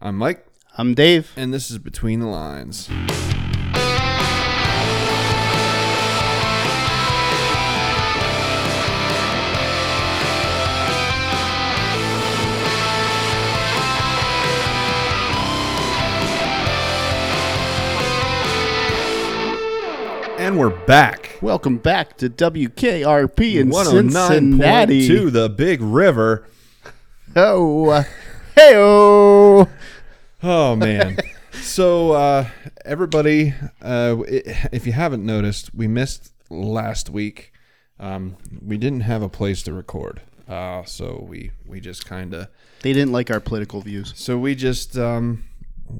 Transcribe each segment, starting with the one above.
I'm Mike, I'm Dave. and this is Between the Lines. And we're back. Welcome back to WKRP in 109.2, Cincinnati. Oh the big river. Oh, uh, hey oh. Man. so uh, everybody, uh, if you haven't noticed, we missed last week. Um, we didn't have a place to record, uh, so we we just kind of They didn't like our political views. so we just um,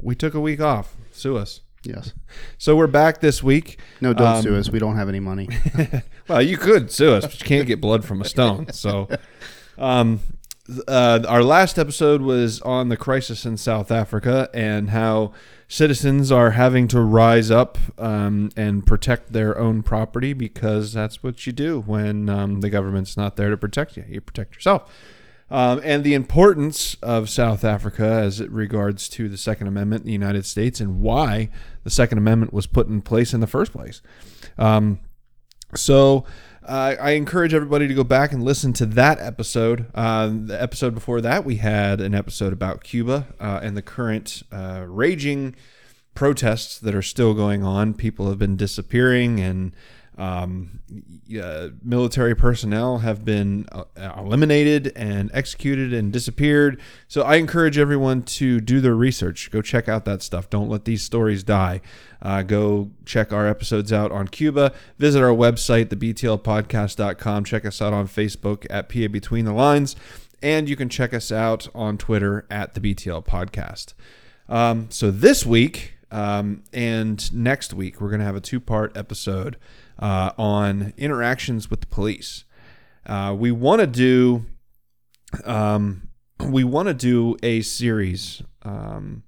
we took a week off. Sue us. Yes. So we're back this week. No, don't Um, sue us. We don't have any money. Well, you could sue us, but you can't get blood from a stone. So, um, uh, our last episode was on the crisis in South Africa and how citizens are having to rise up um, and protect their own property because that's what you do when um, the government's not there to protect you. You protect yourself. Um, and the importance of South Africa as it regards to the Second Amendment in the United States and why the Second Amendment was put in place in the first place. Um, so uh, I encourage everybody to go back and listen to that episode. Uh, the episode before that, we had an episode about Cuba uh, and the current uh, raging protests that are still going on. People have been disappearing, and um, uh, military personnel have been uh, eliminated and executed and disappeared. So I encourage everyone to do their research. Go check out that stuff. Don't let these stories die. Uh, go check our episodes out on Cuba. Visit our website, thebtlpodcast.com. Check us out on Facebook at PA Between the Lines. And you can check us out on Twitter at the BTL Podcast. Um, so this week um, and next week, we're going to have a two part episode uh, on interactions with the police. Uh, we want to do um, we want to do a series, um,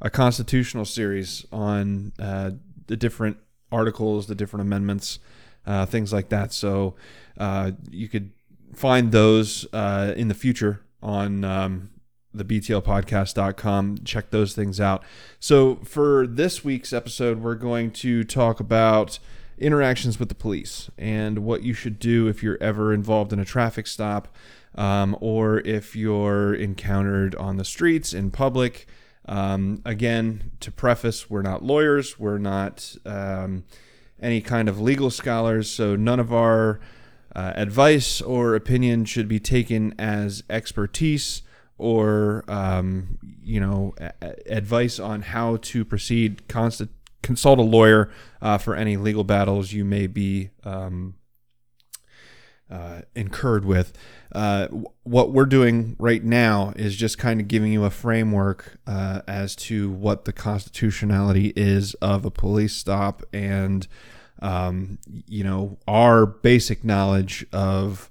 a constitutional series on uh, the different articles, the different amendments, uh, things like that. So uh, you could find those uh, in the future on um, the BTLpodcast.com. Check those things out. So for this week's episode, we're going to talk about interactions with the police and what you should do if you're ever involved in a traffic stop um, or if you're encountered on the streets in public. Um, again, to preface, we're not lawyers, we're not um, any kind of legal scholars, so none of our uh, advice or opinion should be taken as expertise or um, you know a- advice on how to proceed. Consult a lawyer uh, for any legal battles you may be um, uh, incurred with. Uh, what we're doing right now is just kind of giving you a framework uh, as to what the constitutionality is of a police stop and um, you know our basic knowledge of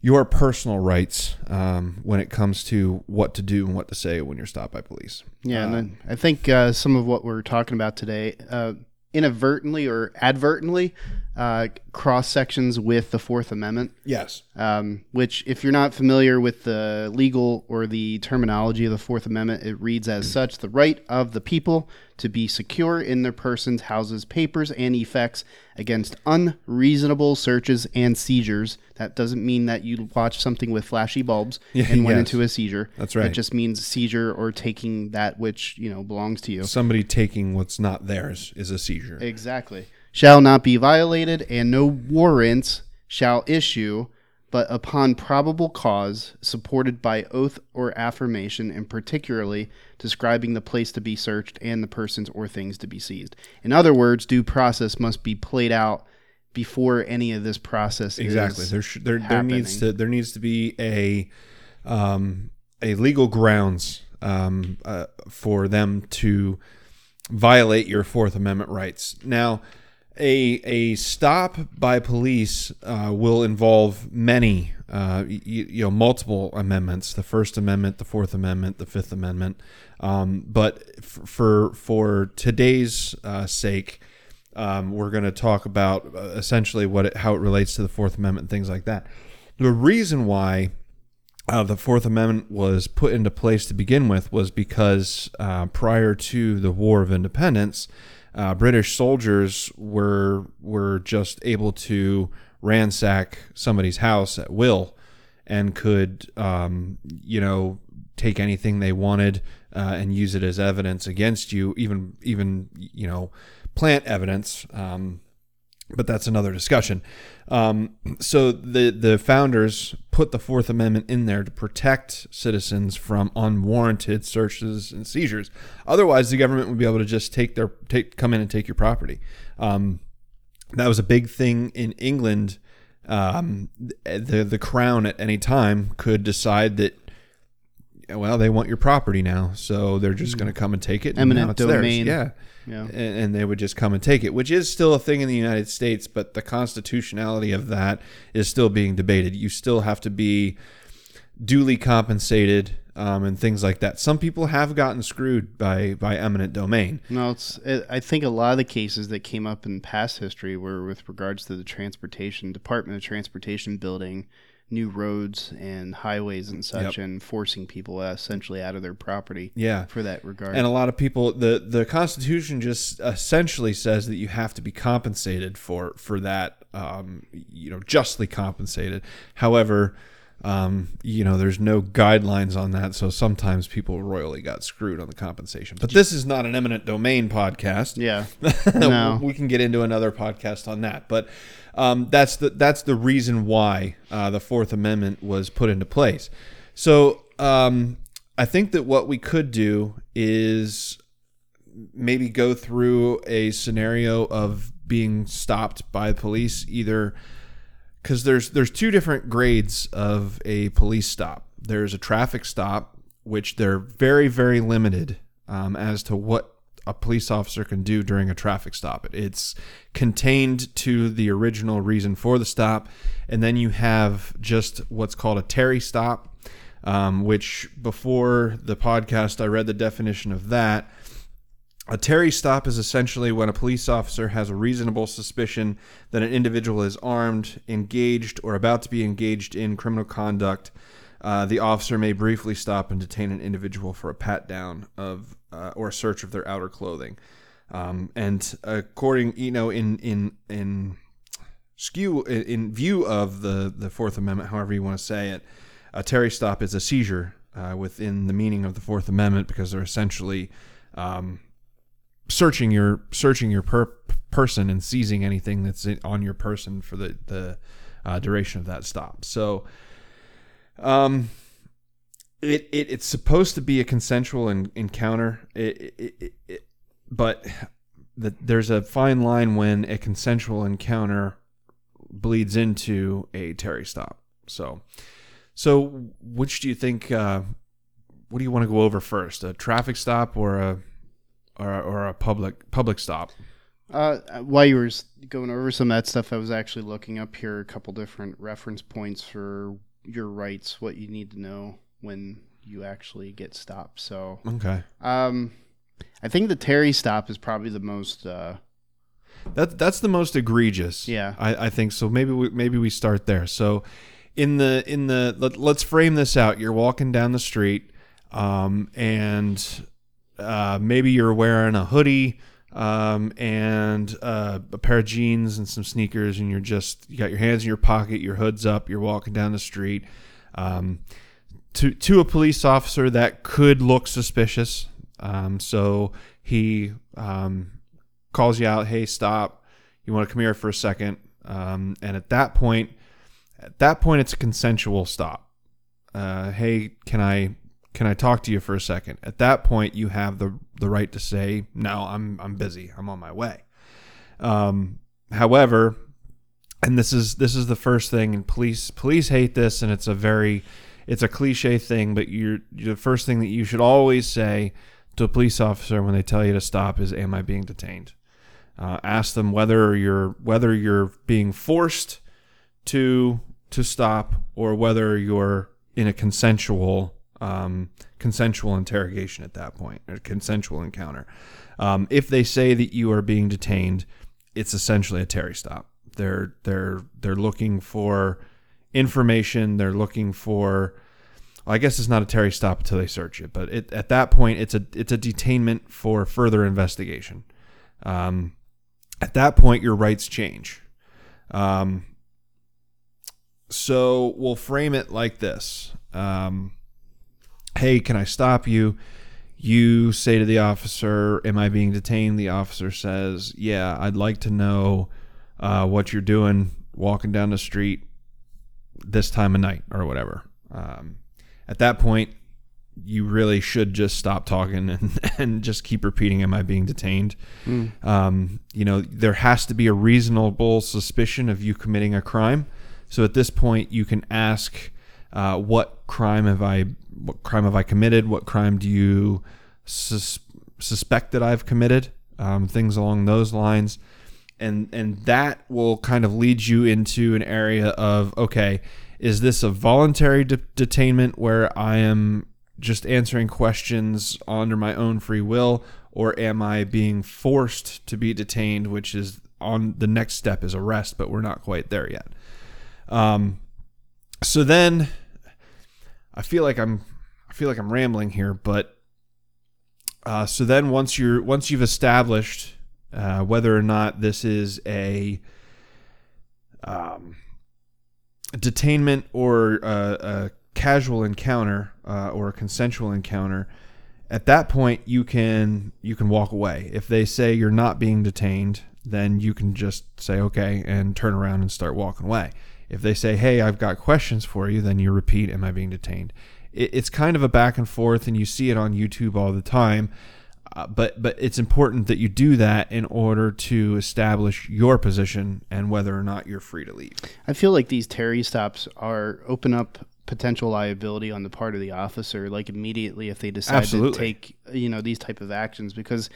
your personal rights um, when it comes to what to do and what to say when you're stopped by police. Yeah, and Uh, I think uh, some of what we're talking about today, uh, inadvertently or advertently, uh, cross sections with the Fourth Amendment. Yes. um, which, if you're not familiar with the legal or the terminology of the Fourth Amendment, it reads as such the right of the people to be secure in their persons, houses, papers, and effects against unreasonable searches and seizures. That doesn't mean that you watched something with flashy bulbs Yeah, and went yes. into a seizure. That's right. It just means seizure or taking that which, you know, belongs to you. Somebody taking what's not theirs is a seizure. Exactly. Shall not be violated, and no warrants shall issue, but upon probable cause, supported by oath or affirmation, and particularly describing the place to be searched and the persons or things to be seized. In other words, due process must be played out before any of this process exactly. is There, sh- there, there needs to there needs to be a um, a legal grounds um, uh, for them to violate your Fourth Amendment rights. Now, a a stop by police uh, will involve many, uh, y- you know, multiple amendments: the First Amendment, the Fourth Amendment, the Fifth Amendment. Um, but f- for for today's uh, sake, um, we're going to talk about uh, essentially what it, how it relates to the Fourth Amendment and things like that. The reason why uh, the Fourth Amendment was put into place to begin with was because uh, prior to the War of Independence, uh, British soldiers were were just able to ransack somebody's house at will and could, um, you know, take anything they wanted uh, and use it as evidence against you, even even you know, plant evidence. Um, but that's another discussion. Um, so the the founders put the Fourth Amendment in there to protect citizens from unwarranted searches and seizures. Otherwise, the government would be able to just take their take come in and take your property. Um, that was a big thing in England. Um, the the crown at any time could decide that well they want your property now, so they're just going to come and take it. Eminent it's theirs. domain. Yeah Yeah. and, and they would just come and take it, which is still a thing in the United States, but the constitutionality of that is still being debated. You still have to be duly compensated um, and things like that. Some people have gotten screwed by by eminent domain. No, it's. It, I think a lot of the cases that came up in past history were with regards to the transportation Department of Transportation building new roads and highways and such, Yep. and forcing people essentially out of their property Yeah. for that regard. And a lot of people the the constitution just essentially says that you have to be compensated for for that um, you know justly compensated. However, um, you know there's no guidelines on that, so sometimes people royally got screwed on the compensation. But this is not an eminent domain podcast. yeah. No. we can get into another podcast on that. But um, that's the that's the reason why uh, the Fourth Amendment was put into place. So um, I think that what we could do is maybe go through a scenario of being stopped by police, either because there's there's two different grades of a police stop. There's a traffic stop, which they're very very limited um, as to what a police officer can do during a traffic stop. It's contained to the original reason for the stop, and then you have just what's called a Terry stop, um, which before the podcast I read the definition of that. A Terry stop is essentially when a police officer has a reasonable suspicion that an individual is armed, engaged, or about to be engaged in criminal conduct. Uh, the officer may briefly stop and detain an individual for a pat down of uh, or a search of their outer clothing. Um, and according, you know, in in in skew in, view of the the Fourth Amendment, however you want to say it, a Terry stop is a seizure uh, within the meaning of the Fourth Amendment because they're essentially um, searching your searching your per- person and seizing anything that's on your person for the the uh, duration of that stop. So, um, it, it it's supposed to be a consensual en- encounter. It, it, it, but the, there's a fine line when a consensual encounter bleeds into a Terry stop. So, so which do you think? Uh, what do you want to go over first? A traffic stop or a or, or a public public stop? Uh, while you were going over some of that stuff, I was actually looking up here a couple different reference points for your rights, what you need to know when you actually get stopped. So, Okay, um, I think the Terry stop is probably the most. Uh, that that's the most egregious. Yeah. I, I think so. Maybe we, maybe we start there. So, in the in the let, let's frame this out. You're walking down the street, um, and uh, maybe you're wearing a hoodie. Um, and uh, a pair of jeans and some sneakers, and you're just you got your hands in your pocket, your hood's up, you're walking down the street. Um, to to a police officer that could look suspicious. Um, so he um, calls you out, "Hey, stop! You want to come here for a second? Um, and at that point, at that point, it's a consensual stop. Uh, hey, can I can I talk to you for a second? At that point, you have the the right to say, "No, I'm I'm busy. I'm on my way." Um, however, and this is this is the first thing, and police police hate this, and it's a very it's a cliche thing, but you're, the first thing that you should always say to a police officer when they tell you to stop is, "Am I being detained?" Uh, ask them whether you're whether you're being forced to to stop or whether you're in a consensual um, consensual interrogation at that point, a consensual encounter. Um, if they say that you are being detained, it's essentially a Terry stop. They're they're they're looking for information. They're looking for well, I guess it's not a Terry stop until they search it, but it, at that point, it's a it's a detainment for further investigation. Um, at that point, your rights change. Um, so we'll frame it like this: um, Hey, can I stop you? You say to the officer, "Am I being detained?" The officer says, "Yeah, I'd like to know uh, what you're doing walking down the street this time of night or whatever." Um, at that point, you really should just stop talking and, and just keep repeating, Am I being detained? Mm. Um, you know, there has to be a reasonable suspicion of you committing a crime. So at this point, you can ask, uh, What crime have I? What crime have I committed? What crime do you sus- suspect that I've committed? Um, things along those lines, and and that will kind of lead you into an area of okay, is this a voluntary de- detainment where I am just answering questions under my own free will, or am I being forced to be detained, which is on the next step is arrest, but we're not quite there yet. Um, so then I feel like I'm I feel like I'm rambling here, but uh, so then once you're once you've established uh, whether or not this is a um, detainment or a, a casual encounter uh, or a consensual encounter, at that point you can you can walk away. If they say you're not being detained, then you can just say okay and turn around and start walking away. If they say, "Hey, I've got questions for you," then you repeat, "Am I being detained?" It, it's kind of a back and forth, and you see it on YouTube all the time. Uh, but but it's important that you do that in order to establish your position and whether or not you're free to leave. I feel like these Terry stops are open up potential liability on the part of the officer, like immediately if they decide Absolutely. to take you know these type of actions, because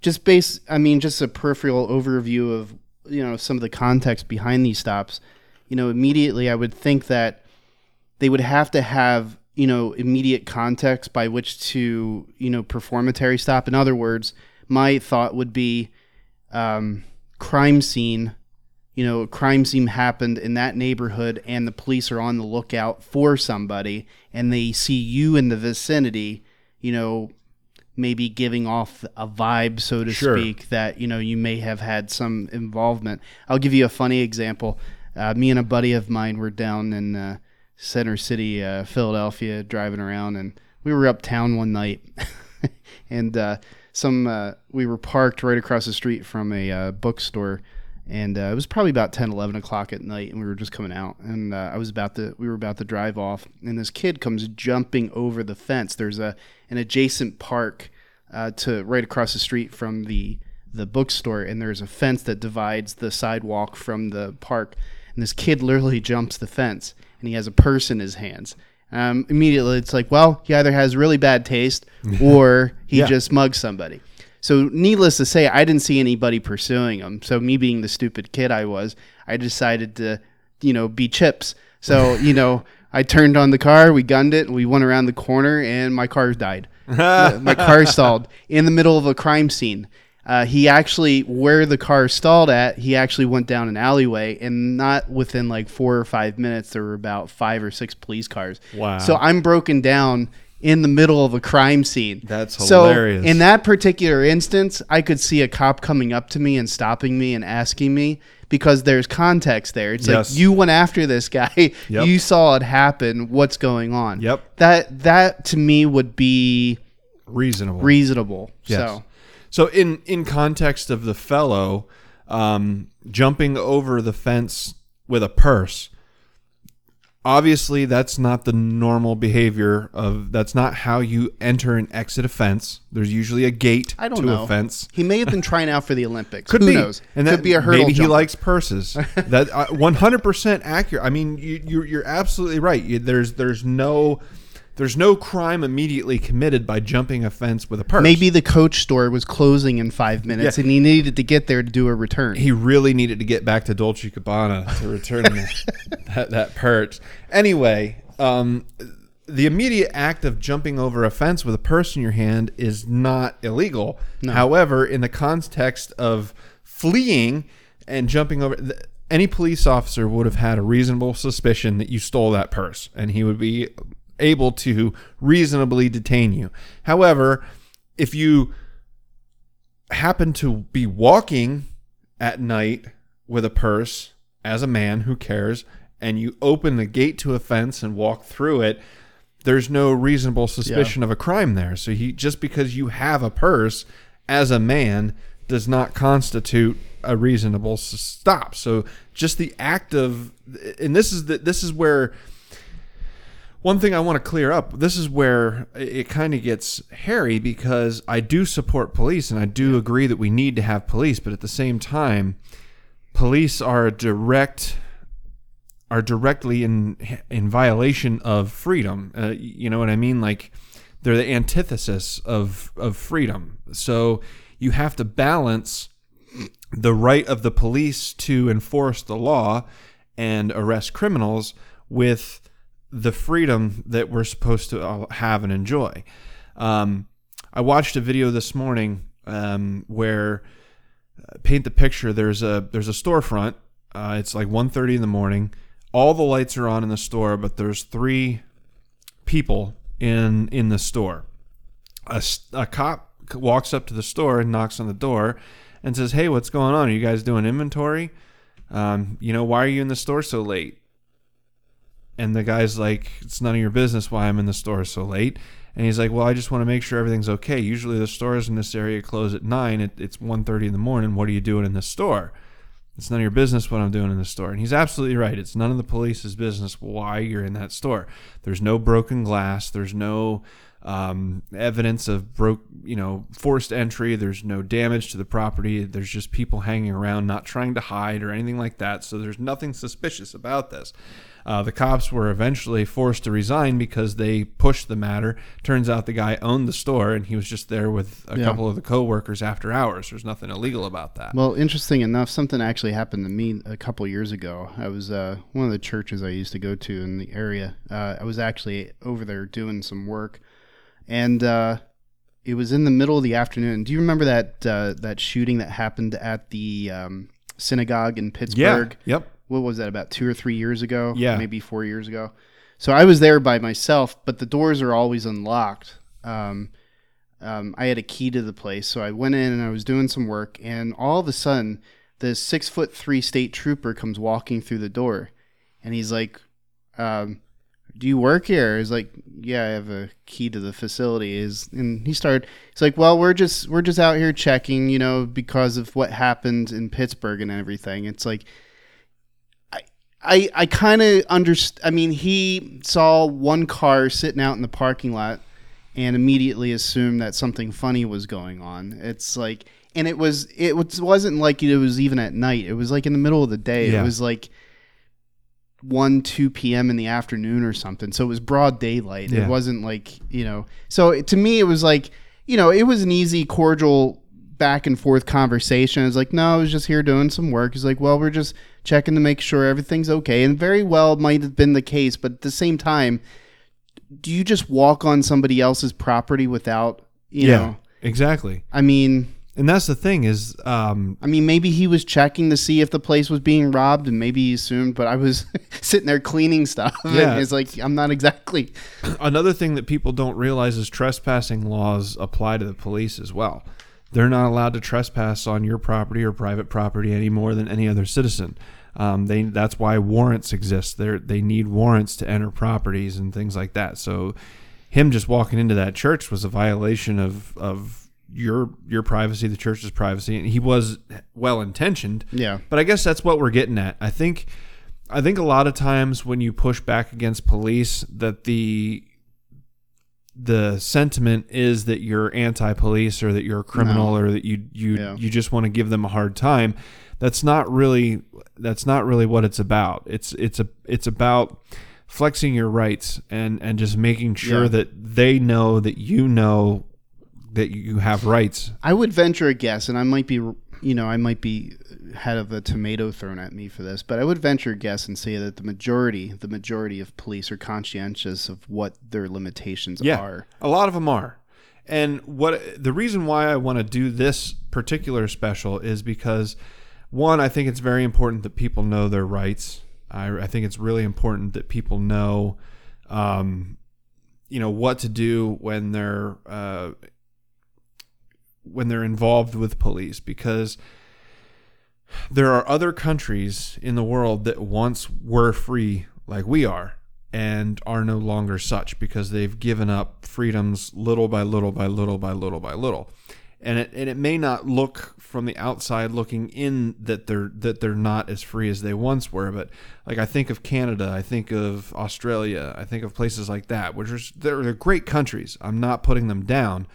just base, I mean, just a peripheral overview of you know some of the context behind these stops. You know, immediately I would think that they would have to have you know immediate context by which to you know perform a Terry stop. In other words, my thought would be um, crime scene you know, a crime scene happened in that neighborhood and the police are on the lookout for somebody and they see you in the vicinity, you know, maybe giving off a vibe, so to Sure. speak, that, you know, you may have had some involvement. I'll give you a funny example. Uh, me and a buddy of mine were down in uh, Center City, uh, Philadelphia, driving around, and we were uptown one night. and uh, some uh, we were parked right across the street from a uh, bookstore and it was probably about 10 11 o'clock at night and we were just coming out. And i was about to we were about to drive off and this kid comes jumping over the fence. There's a an adjacent park to right across the street from the the bookstore and there's a fence that divides the sidewalk from the park and this kid literally jumps the fence and he has a purse in his hands um, immediately it's like well he either has really bad taste or he Yeah. just mugged somebody so, needless to say, I didn't see anybody pursuing him. So, me being the stupid kid I was, I decided to, you know, be CHiPs. So, you know, I turned on the car, we gunned it, we went around the corner, and my car died. my car stalled in the middle of a crime scene. Uh, he actually, where the car stalled at, he actually went down an alleyway, and not within like four or five minutes, there were about five or six police cars. Wow. So I'm broken down in the middle of a crime scene. That's hilarious. So in that particular instance, I could see a cop coming up to me and stopping me and asking me because there's context there. It's Yes. like you went after this guy, Yep. you saw it happen. What's going on? Yep. That that to me would be Reasonable. reasonable. Yes. So So in in context of the fellow um, jumping over the fence with a purse, obviously that's not the normal behavior of. That's not how you enter and exit a fence. There's usually a gate I don't to know. a fence. he may have been trying out for the Olympics. Could Who be, knows? and Could be a hurdle. Maybe he likes purses. that uh, one hundred percent accurate. I mean, you, you're you're absolutely right. You, there's there's no there's no crime immediately committed by jumping a fence with a purse. Maybe the coach store was closing in five minutes, Yeah. and he needed to get there to do a return. he really needed to get back to Dolce Gabbana to return that, that that purse. Anyway, um, the immediate act of jumping over a fence with a purse in your hand is not illegal. However, in the context of fleeing and jumping over, any police officer would have had a reasonable suspicion that you stole that purse, and he would be able to reasonably detain you. However, if you happen to be walking at night with a purse as a man who cares and you open the gate to a fence and walk through it there's no reasonable suspicion of a crime there. So he just because you have a purse as a man does not constitute a reasonable stop. So just the act of and this is the, this is where one thing I want to clear up this is where it kind of gets hairy because I do support police and I do agree that we need to have police, but at the same time, police are a direct are directly in in violation of freedom. Uh, you know what I mean? Like they're the antithesis of of freedom. So you have to balance the right of the police to enforce the law and arrest criminals with the freedom that we're supposed to have and enjoy. Um, I watched a video this morning um, where uh, paint the picture. There's a there's a storefront. Uh, it's like 1.30 in the morning. All the lights are on in the store, but there's three people in in the store. A cop walks up to the store and knocks on the door and says, "Hey, what's going on? Are you guys doing inventory? Um, you know, why are you in the store so late?" And the guy's like, "It's none of your business why I'm in the store so late." And he's like, "Well, I just want to make sure everything's okay. Usually the stores in this area close at nine. It, it's 1.30 in the morning. What are you doing in the store?" It's none of your business what I'm doing in the store. And he's absolutely right. It's none of the police's business why you're in that store. There's no broken glass. There's no um, evidence of broke, you know, forced entry. There's no damage to the property. There's just people hanging around, not trying to hide or anything like that. So there's nothing suspicious about this. Uh, the cops were eventually forced to resign because they pushed the matter. Turns out the guy owned the store and he was just there with a Yeah. couple of the coworkers after hours. There's nothing illegal about that. Well, interesting enough, something actually happened to me a couple years ago. I was uh, one of the churches I used to go to in the area. Uh, I was actually over there doing some work, and uh, it was in the middle of the afternoon. Do you remember that uh, that shooting that happened at the um, synagogue in Pittsburgh? Yeah. Yep. What was that? About two or three years ago? Yeah. maybe four years ago. So I was there by myself, but the doors are always unlocked. Um, um, I had a key to the place, so I went in and I was doing some work, and all of a sudden, the six foot three state trooper comes walking through the door, and he's like, um, "Do you work here?" He's like, "Yeah, I have a key to the facility." Is and he started. He's like, "Well, we're just we're just out here checking, you know, because of what happened in Pittsburgh and everything." It's like. I I, I kind of underst I mean, he saw one car sitting out in the parking lot and immediately assumed that something funny was going on. It's like, and it was, it was, wasn't like it was even at night. It was like in the middle of the day. Yeah. It was like 1, 2 p.m. in the afternoon or something. So it was broad daylight. Yeah. It wasn't like, you know, so it- to me, it was like, you know, it was an easy, cordial back and forth conversation. It's like, no, I was just here doing some work. He's like, well, we're just checking to make sure everything's okay. And very well might have been the case, but at the same time, do you just walk on somebody else's property without, you yeah. know? Exactly. I mean, And that's the thing is, um, I mean, maybe he was checking to see if the place was being robbed, and maybe he assumed. But I was sitting there cleaning stuff. Yeah. and it's like I'm not exactly. another thing that people don't realize is trespassing laws apply to the police as well. They're not allowed to trespass on your property or private property any more than any other citizen. Um, they that's why warrants exist. They they need warrants to enter properties and things like that. So, him just walking into that church was a violation of of your your privacy, the church's privacy, and he was well intentioned. Yeah, But I guess that's what we're getting at. I think I think a lot of times when you push back against police that the the sentiment is that you're anti-police or that you're a criminal or that you you Yeah. you just want to give them a hard time. That's not really that's not really what it's about. It's it's a it's about flexing your rights and and just making sure Yeah. that they know that you know that you have rights. I would venture a guess, and I might be, you know, I might be head of a tomato thrown at me for this, but I would venture a guess and say that the majority, the majority of police are conscientious of what their limitations Yeah, are. a lot of them are. And what the reason why I want to do this particular special is because one, I think it's very important that people know their rights. I, I think it's really important that people know um, you know what to do when they're uh, when they're involved with police because there are other countries in the world that once were free like we are and are no longer such because they've given up freedoms little by little by little by little by little. And it and it may not look from the outside looking in that they're that they're not as free as they once were but like I think of Canada I think of Australia I think of places like that which are they're, they're great countries. I'm not putting them down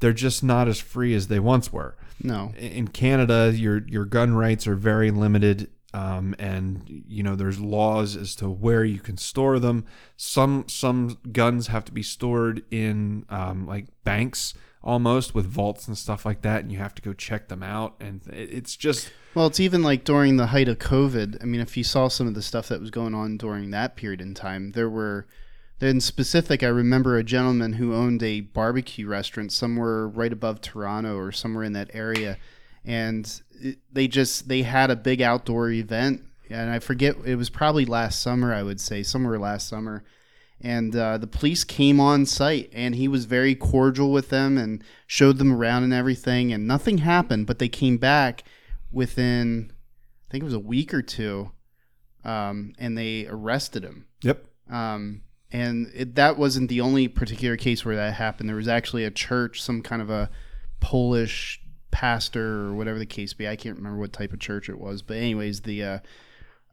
they're just not as free as they once were No. in Canada, your your gun rights are very limited, um, and you know there's laws as to where you can store them. Some some guns have to be stored in um, like banks almost with vaults and stuff like that, and you have to go check them out. And it's just Well, it's even like during the height of COVID. I mean, if you saw some of the stuff that was going on during that period in time, there were, in specific, I remember a gentleman who owned a barbecue restaurant somewhere right above Toronto or somewhere in that area, and it, they just they had a big outdoor event, and I forget it was probably last summer, I would say somewhere last summer. And uh, the police came on site, and he was very cordial with them and showed them around and everything. And nothing happened, but they came back within I think it was a week or two, um, and they arrested him. yep, Um, and it, that wasn't the only particular case where that happened. There was actually a church, some kind of a Polish pastor or whatever the case be. I can't remember what type of church it was, but anyways, the uh,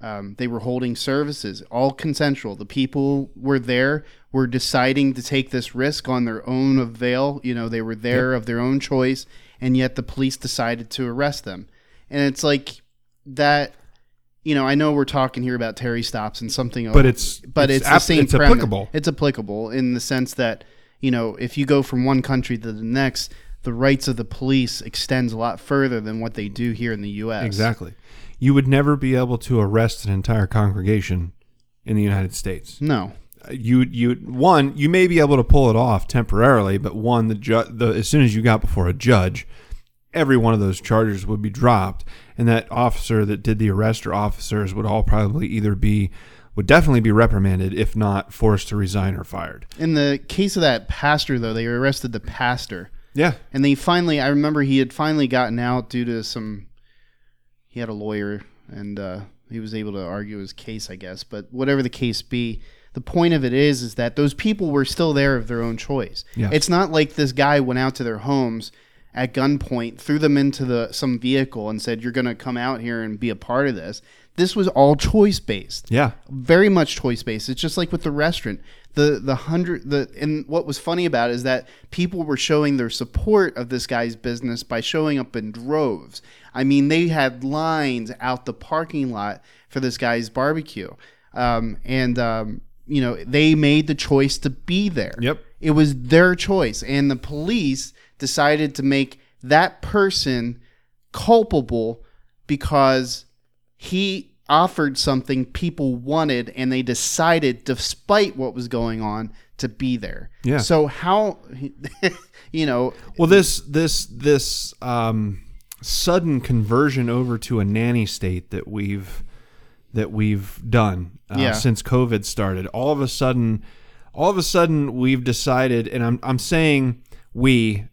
um, they were holding services, all consensual. The people were there, were deciding to take this risk on their own avail. You know, they were there of their own choice, and yet the police decided to arrest them. And it's like that. You know, I know we're talking here about Terry stops and something, but it's but it's, the app- same. It's premise. applicable. It's applicable in the sense that you know if you go from one country to the next, the rights of the police extends a lot further than what they do here in the U.S. Exactly. You would never be able to arrest an entire congregation in the United States. No. Uh, you you one you may be able to pull it off temporarily, but one the ju- the as soon as you got before a judge, every one of those charges would be dropped, and that officer that did the arrest or officers would all probably either be would definitely be reprimanded, if not forced to resign or fired. In the case of that pastor, though, they arrested the pastor, Yeah, and they finally. I remember he had finally gotten out due to some. He had a lawyer, and uh, he was able to argue his case, I guess. But whatever the case be, the point of it is, is that those people were still there of their own choice. Yeah. It's not like this guy went out to their homes at gunpoint, threw them into the some vehicle, and said, "You're going to come out here and be a part of this." This was all choice based yeah, very much choice based. It's just like with the restaurant. The the hundred the and what was funny about it is that people were showing their support of this guy's business by showing up in droves. I mean, they had lines out the parking lot for this guy's barbecue, um, and um, you know they made the choice to be there. Yep. it was their choice, and the police decided to make that person culpable because he offered something people wanted and they decided despite what was going on to be there Yeah. so how you know Well, this this this um, sudden conversion over to a nanny state that we've that we've done uh, Yeah. since COVID started, all of a sudden, all of a sudden, we've decided, and I'm I'm saying we,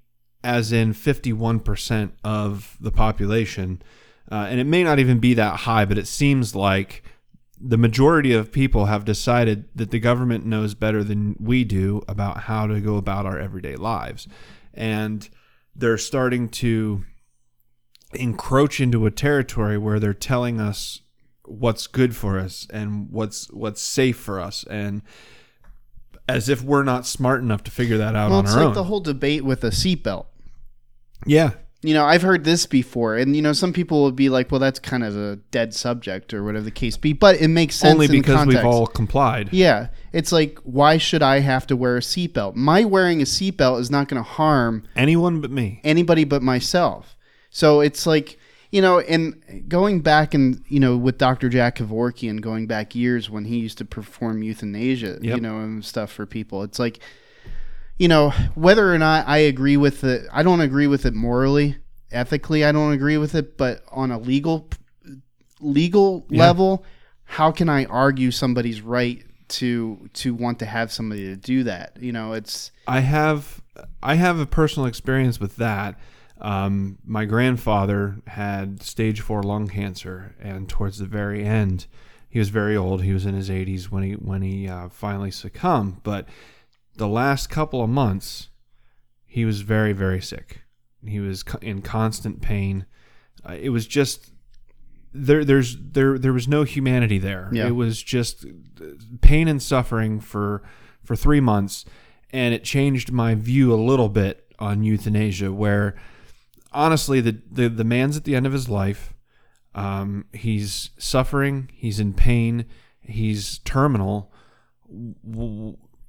as in 51 percent of the population, uh, and it may not even be that high, but it seems like the majority of people have decided that the government knows better than we do about how to go about our everyday lives. And they're starting to encroach into a territory where they're telling us what's good for us and what's what's safe for us and as if we're not smart enough to figure that out well on it's our like own. the whole debate with a seatbelt yeah. you know i've heard this before and you know some people would be like well that's kind of a dead subject or whatever the case be but it makes sense Only because we've all complied. yeah it's like why should i have to wear a seatbelt my wearing a seatbelt is not going to harm Anyone but me. anybody but myself. So it's like, you know, and going back and, you know, with Dr. Jack Kevorkian going back years when he used to perform euthanasia, you know, and stuff for people. It's like, you know, whether or not I agree with it, I don't agree with it morally, ethically, I don't agree with it, but on a legal legal Yeah. level, how can I argue somebody's right to to want to have somebody to do that. You know, it's I have I have a personal experience with that. Um, my grandfather had stage four lung cancer, and towards the very end, he was very old. He was in his 80s when he when he uh, finally succumbed. But the last couple of months, he was very very sick. He was in constant pain. Uh, it was just there. There's there there was no humanity there. Yeah. It was just pain and suffering for for three months, and it changed my view a little bit on euthanasia. Where honestly, the the, the man's at the end of his life. Um, he's suffering. He's in pain. He's terminal.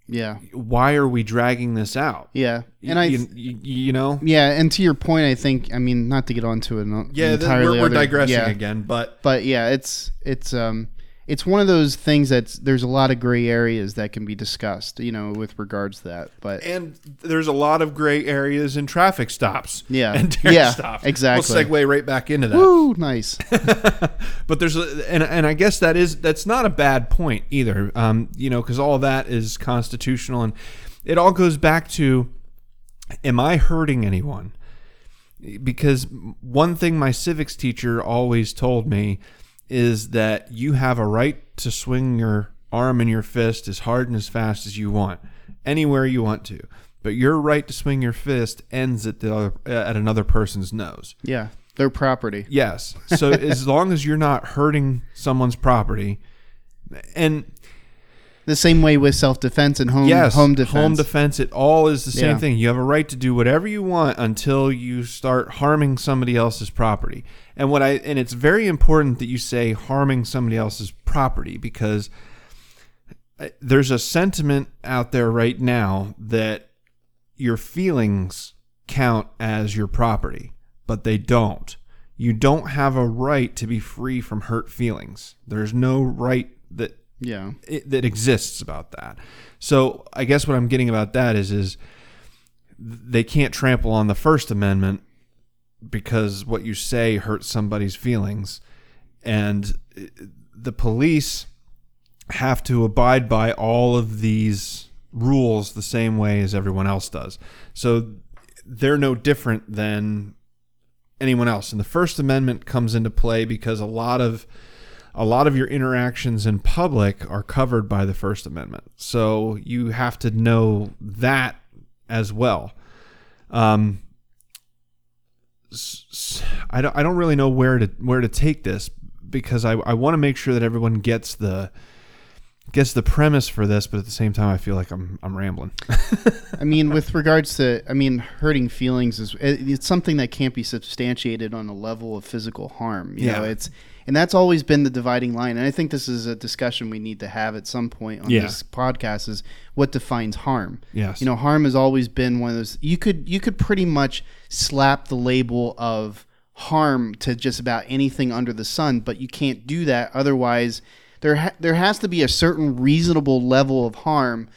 Yeah, Why are we dragging this out? yeah, and I. you, you, you know, yeah, and to your point, I think I mean not to get onto an yeah, entirely we're, we're other- digressing yeah, again, but but yeah, it's it's um it's one of those things that's there's a lot of gray areas that can be discussed, you know, with regards to that. But and there's a lot of gray areas in traffic stops. Yeah. and Yeah, stops. exactly. We'll segue right back into that. woo, nice. but there's a, and and I guess that is that's not a bad point either. Um, you know, because all that is constitutional, and it all goes back to, am I hurting anyone? Because one thing my civics teacher always told me is that you have a right to swing your arm and your fist as hard and as fast as you want, anywhere you want to. But your right to swing your fist ends at the other, at another person's nose. Yeah, their property. Yes. So as long as you're not hurting someone's property, and The same way with self defense and home yes, home defense. home defense, it all is the same Yeah. thing. You have a right to do whatever you want until you start harming somebody else's property. And what I and it's very important that you say harming somebody else's property because uh, there's a sentiment out there right now that your feelings count as your property, but they don't. You don't have a right to be free from hurt feelings. There's no right that yeah, it, that exists about that. So I guess what I'm getting about that is is they can't trample on the First Amendment because what you say hurts somebody's feelings, and uh, the police have to abide by all of these rules the same way as everyone else does. So they're no different than anyone else. And the First Amendment comes into play because a lot of a lot of your interactions in public are covered by the First Amendment. So you have to know that as well. Um, s- s- I don't, I don't really know where to where to take this because I, I want to make sure that everyone gets the gets the premise for this, but at the same time I feel like I'm I'm rambling. I mean, with regards to, I mean, hurting feelings is it's something that can't be substantiated on a level of physical harm. You know, Yeah. it's and that's always been the dividing line. And I think this is a discussion we need to have at some point on Yeah. this podcast: is what defines harm. Yes. You know, harm has always been one of those. You could you could pretty much slap the label of harm to just about anything under the sun, but you can't do that. Otherwise, there ha- there has to be a certain reasonable level of harm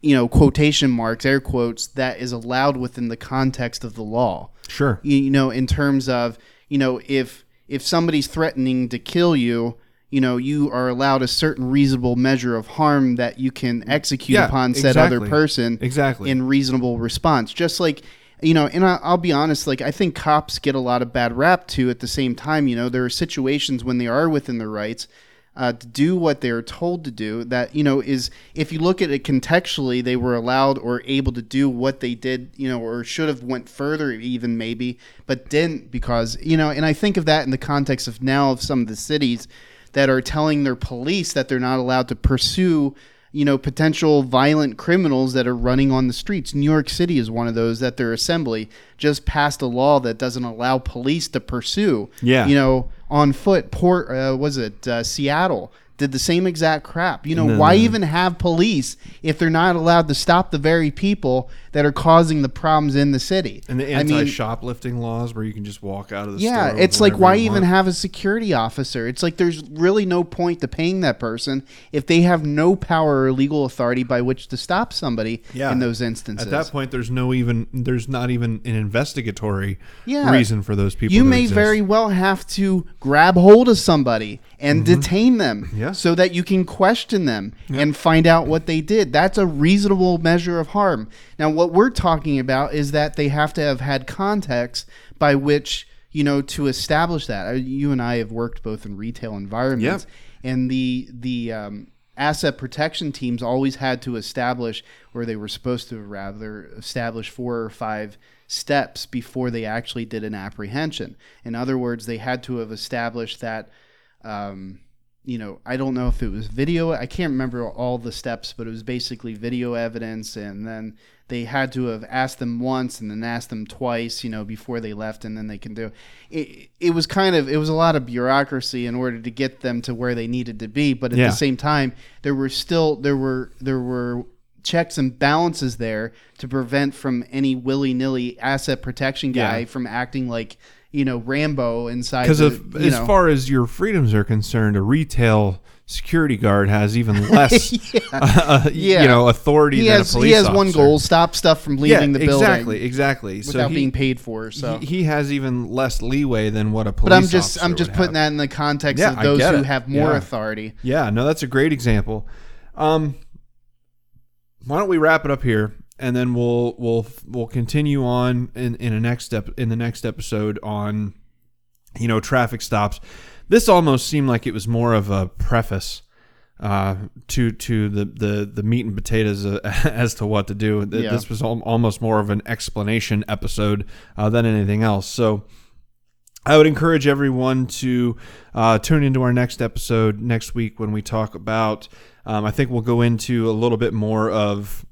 you know, quotation marks, air quotes, that is allowed within the context of the law. Sure. You, you know, in terms of, you know, if if somebody's threatening to kill you, you know, you are allowed a certain reasonable measure of harm that you can execute Yeah, upon said other person Exactly. in reasonable response. Just like, you know, and I, I'll be honest, like I think cops get a lot of bad rap too. At the same time, you know, there are situations when they are within their rights uh, to do what they are told to do. That you know is if you look at it contextually, they were allowed or able to do what they did, you know, or should have went further even maybe, but didn't because you know. And I think of that in the context of now of some of the cities that are telling their police that they're not allowed to pursue you know potential violent criminals that are running on the streets. New York City is one of those that their assembly just passed a law that doesn't allow police to pursue. Yeah. you know, on foot. Port uh, was it uh, Seattle did the same exact crap. You know, No, why even have police if they're not allowed to stop the very people that are causing the problems in the city. And the I mean, anti-shoplifting laws, where you can just walk out of the yeah, it's like why even want. have a security officer? It's like there's really no point to paying that person if they have no power or legal authority by which to stop somebody Yeah. in those instances. At that point, there's no even there's not even an investigatory Yeah. reason for those people. you may exist. very well have to grab hold of somebody and detain them Mm-hmm. Yeah. so that you can question them and find out what they did. That's a reasonable measure of harm. Now, what we're talking about is that they have to have had context by which, you know, to establish that. You and I have worked both in retail environments, and the, the, um, asset protection teams always had to establish, or they were supposed to rather establish four or five steps before they actually did an apprehension. In other words, they had to have established that, um, you know, I don't know if it was video. I can't remember all the steps, but it was basically video evidence, and then they had to have asked them once and then asked them twice, you know, before they left, and then they can do it. It was kind of it was a lot of bureaucracy in order to get them to where they needed to be, but at Yeah. the same time, there were still there were there were checks and balances there to prevent from any willy nilly asset protection guy Yeah. from acting like you know Rambo inside. because the, of you as know. far as your freedoms are concerned, a retail security guard has even less, uh, Yeah. you know, authority he than has a police he has one goal: stop stuff from Yeah, leaving the building exactly, exactly. So without he, being paid for. So, he, he has even less leeway than what a police. but I'm just officer I'm just putting have. that in the context Yeah, of those who it. have more Yeah. authority. Yeah, no, that's a great example. Um, why don't we wrap it up here, and then we'll we'll we'll continue on in in a next step in the next episode on you know traffic stops. This almost seemed like it was more of a preface uh, to to the, the the meat and potatoes uh, as to what to do. Yeah. This was al- almost more of an explanation episode uh, than anything else. So. I would encourage everyone to uh, tune into our next episode next week when we talk about. Um, I think we'll go into a little bit more of,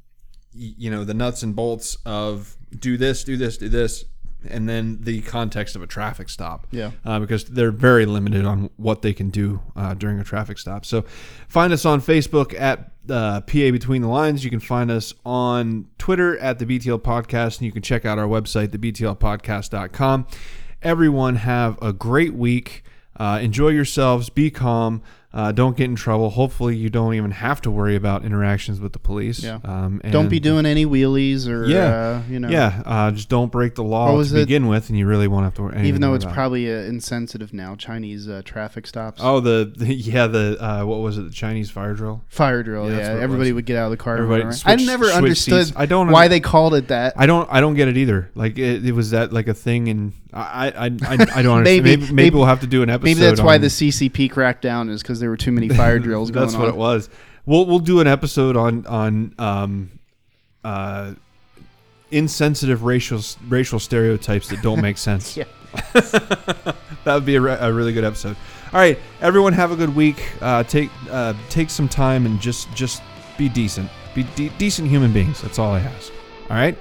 you know, the nuts and bolts of do this, do this, do this, and then the context of a traffic stop. Yeah. Uh, because they're very limited on what they can do uh, during a traffic stop. So find us on Facebook at uh, PA Between the Lines. You can find us on Twitter at the BTL Podcast, and you can check out our website, thebtlpodcast.com. Everyone have a great week. Uh, enjoy yourselves. Be calm. Uh, don't get in trouble. Hopefully, you don't even have to worry about interactions with the police. Yeah. Um, Don't be doing any wheelies or Yeah. uh, you know Yeah, uh, just don't break the law to it? begin with, and you really won't have to worry. even though it's it. probably uh, insensitive now. Chinese uh, traffic stops. Oh, the, the yeah, the uh, what was it? The Chinese fire drill. Fire drill, Yeah, yeah. that's what it Everybody would get out of the car. Everybody switch- I never understood seats. I don't why under- they called it that. I don't I don't get it either. Like it, it was that like a thing, and I I I, I don't understand. Maybe- maybe, maybe maybe- we'll have to do an episode. Maybe that's why the CCP crackdown is because there were too many fire drills going on. That's on. what it was. We'll we'll do an episode on on um uh insensitive racial racial stereotypes that don't make sense. Yeah. that would be a, re- a really good episode. All right, everyone, have a good week. Uh, take uh, take some time and just just be decent. Be de- decent human beings. That's all I ask. All right.